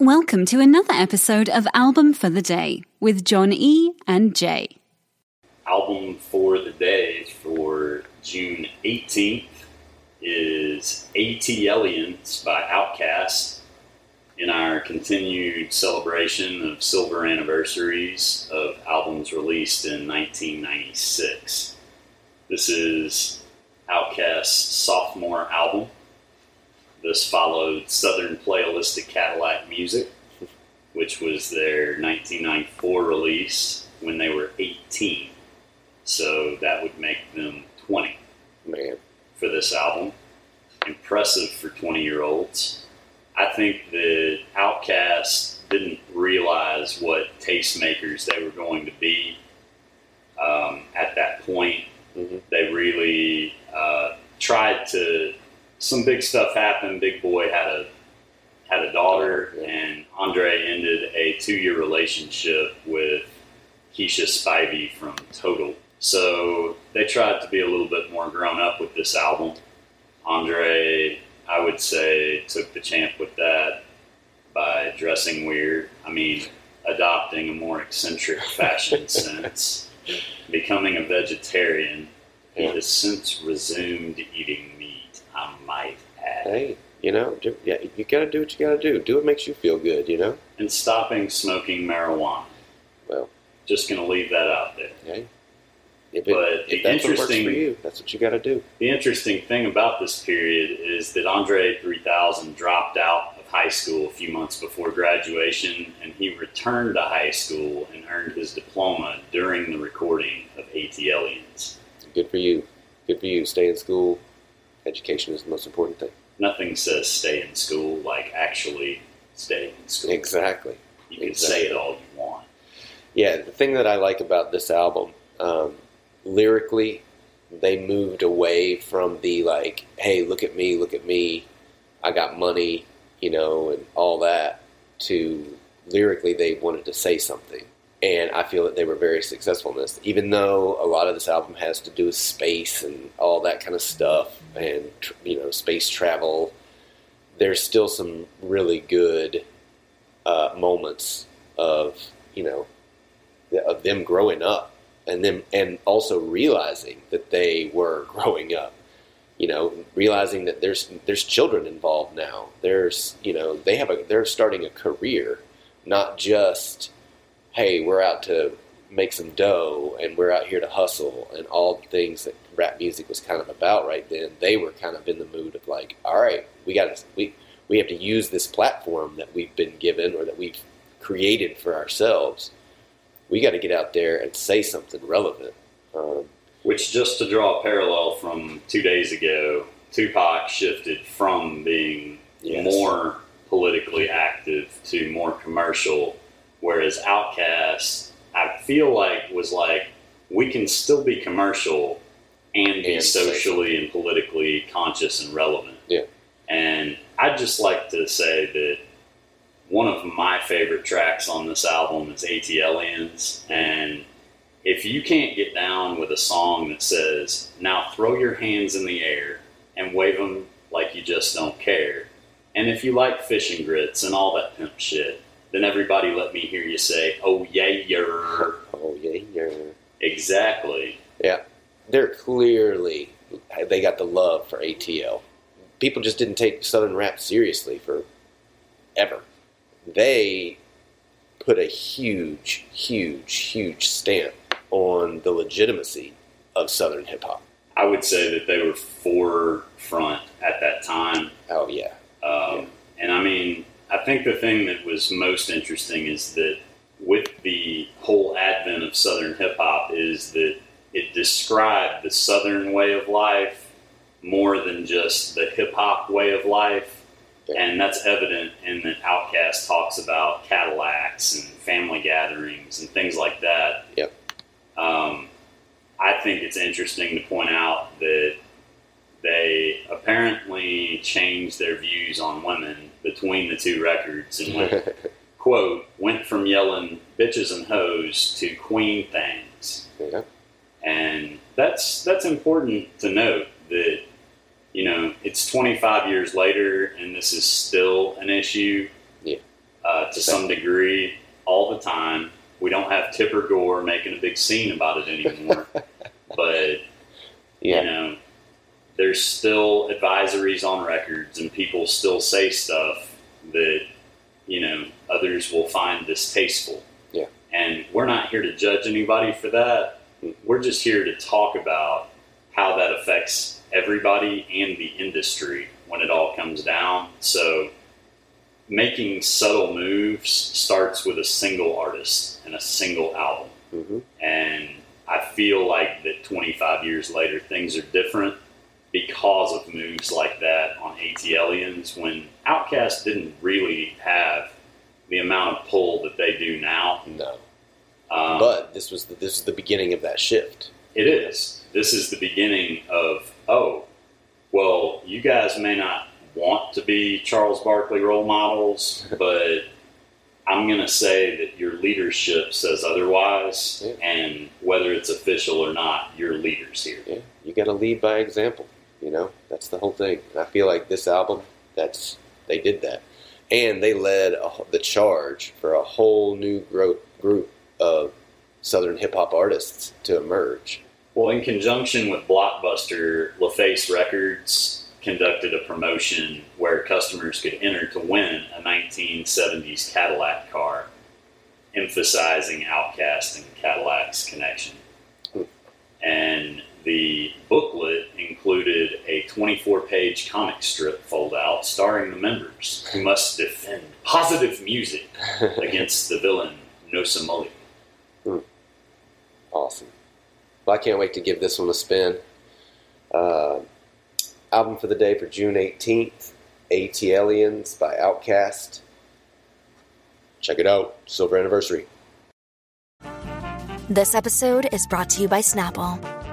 Welcome to another episode of Album for the Day with John E. and Jay. album for the day for June 18th is ATLiens by Outkast in our continued celebration of silver anniversaries of albums released in 1996. This is Outkast's sophomore album. This followed Southernplayalisticadillacmuzik, which was their 1994 release when they were 18 so that would make them 20 Man, for this album. Impressive for 20 year olds. I think that Outkast didn't realize what tastemakers they were going to be um, at that point. Mhm. They really uh, tried to. Some big stuff happened. Big Boy had a had a daughter, Yeah. and Andre ended a two year relationship with Keisha Spivey from Total. So they tried to be a little bit more grown up with this album. Andre, I would say, took the champ with that by dressing weird. I mean, adopting a more eccentric fashion sense, becoming a vegetarian. He has since resumed eating I might add. hey, you know, yeah, you gotta do what you gotta do. Do what makes you feel good, you know? And stopping smoking marijuana. Well, Just going to leave that out there. hey. If, it, But if the that's what works for interesting- you, that's what you gotta do. The interesting thing about this period is that Andre 3000 dropped out of high school a few months before graduation, and he returned to high school and earned his diploma during the recording of ATLiens. Good for you. Good for you. Stay in school. Education is the most important thing. Nothing says stay in school like actually stay in school. Exactly. You can say it all you want. Yeah, the thing that I like about this album, um, lyrically, they moved away from the like, hey, look at me, look at me, I got money, you know, and all that, to lyrically, they wanted to say something. And I feel that they were very successful in this, even though a lot of this album has to do with space and all that kind of stuff, and you know, space travel. There's still some really good uh, moments of you know of them growing up and them and also realizing that they were growing up you know realizing that there's there's children involved now there's you know they have a they're starting a career not just hey we're out to make some dough and we're out here to hustle and all the things that rap music was kind of about right then they were kind of in the mood of like all right we got to we we have to use this platform that we've been given or that we've created for ourselves we got to get out there and say something relevant. Um, Which, just to draw a parallel from two days ago, Tupac shifted from being Yes. more politically active to more commercial, whereas Outkast, I feel like, was like, we can still be commercial and be And socially and politically conscious and relevant. Yeah. And I'd just like to say that one of my favorite tracks on this album is ATLiens. And if you can't get down with a song that says, now throw your hands in the air and wave them like you just don't care, and if you like fishing grits and all that pimp shit, then everybody let me hear you say, oh yeah, you're. oh yeah, yeah, Exactly. yeah. They're clearly they got the love for ATL. People just didn't take Southern rap seriously for ever. They put a huge, huge, huge stamp on the legitimacy of Southern hip hop. I would say that they were forefront at that time. Oh yeah, Um, Yeah. And I mean, I think the thing that was most interesting is that with the whole advent of Southern hip hop, is that it described the Southern way of life more than just the hip hop way of life. And that's evident in that Outkast talks about Cadillacs and family gatherings and things like that. Yep. Um, I think it's interesting to point out that they apparently changed their views on women between the two records and went, quote, went from yelling bitches and hoes to queen things. yeah, And that's that's important to note that you know it's 25 years later and this is still an issue. Yeah. uh, to some degree all the time. We don't have Tipper Gore making a big scene about it anymore, but Yeah. you know, there's still advisories on records, and people still say stuff that you know others will find distasteful. Yeah. and we're not here to judge anybody for that. We're just here to talk about how that affects everybody and the industry when it all comes down. So, making subtle moves starts with a single artist and a single album. hmm And I feel like that 25 years later, things are different because of moves like that on ATLiens when Outkast didn't really have the amount of pull that they do now. No. Um, but this was the, this is the beginning of that shift. it is. This is the beginning of, oh, well, you guys may not want to be Charles Barkley role models, but I'm going to say that your leadership says otherwise. Yeah. And whether it's official or not, you're leaders here. Yeah, you got to lead by example. You know, that's the whole thing. And I feel like this album, that's they did that, and they led a, the charge for a whole new gro- group of southern hip hop artists to emerge. Well, in conjunction with Blockbuster, LaFace Records conducted a promotion where customers could enter to win a 1970s Cadillac car, emphasizing Outkast and Cadillac's connection. Hmm. And the booklet included a 24 page comic strip fold out starring the members who must defend positive music against the villain Nosamuli. Awesome. Well, I can't wait to give this one a spin. Uh, album for the day for June 18th ATLiens by Outkast. Check it out. Silver anniversary. This episode is brought to you by Snapple.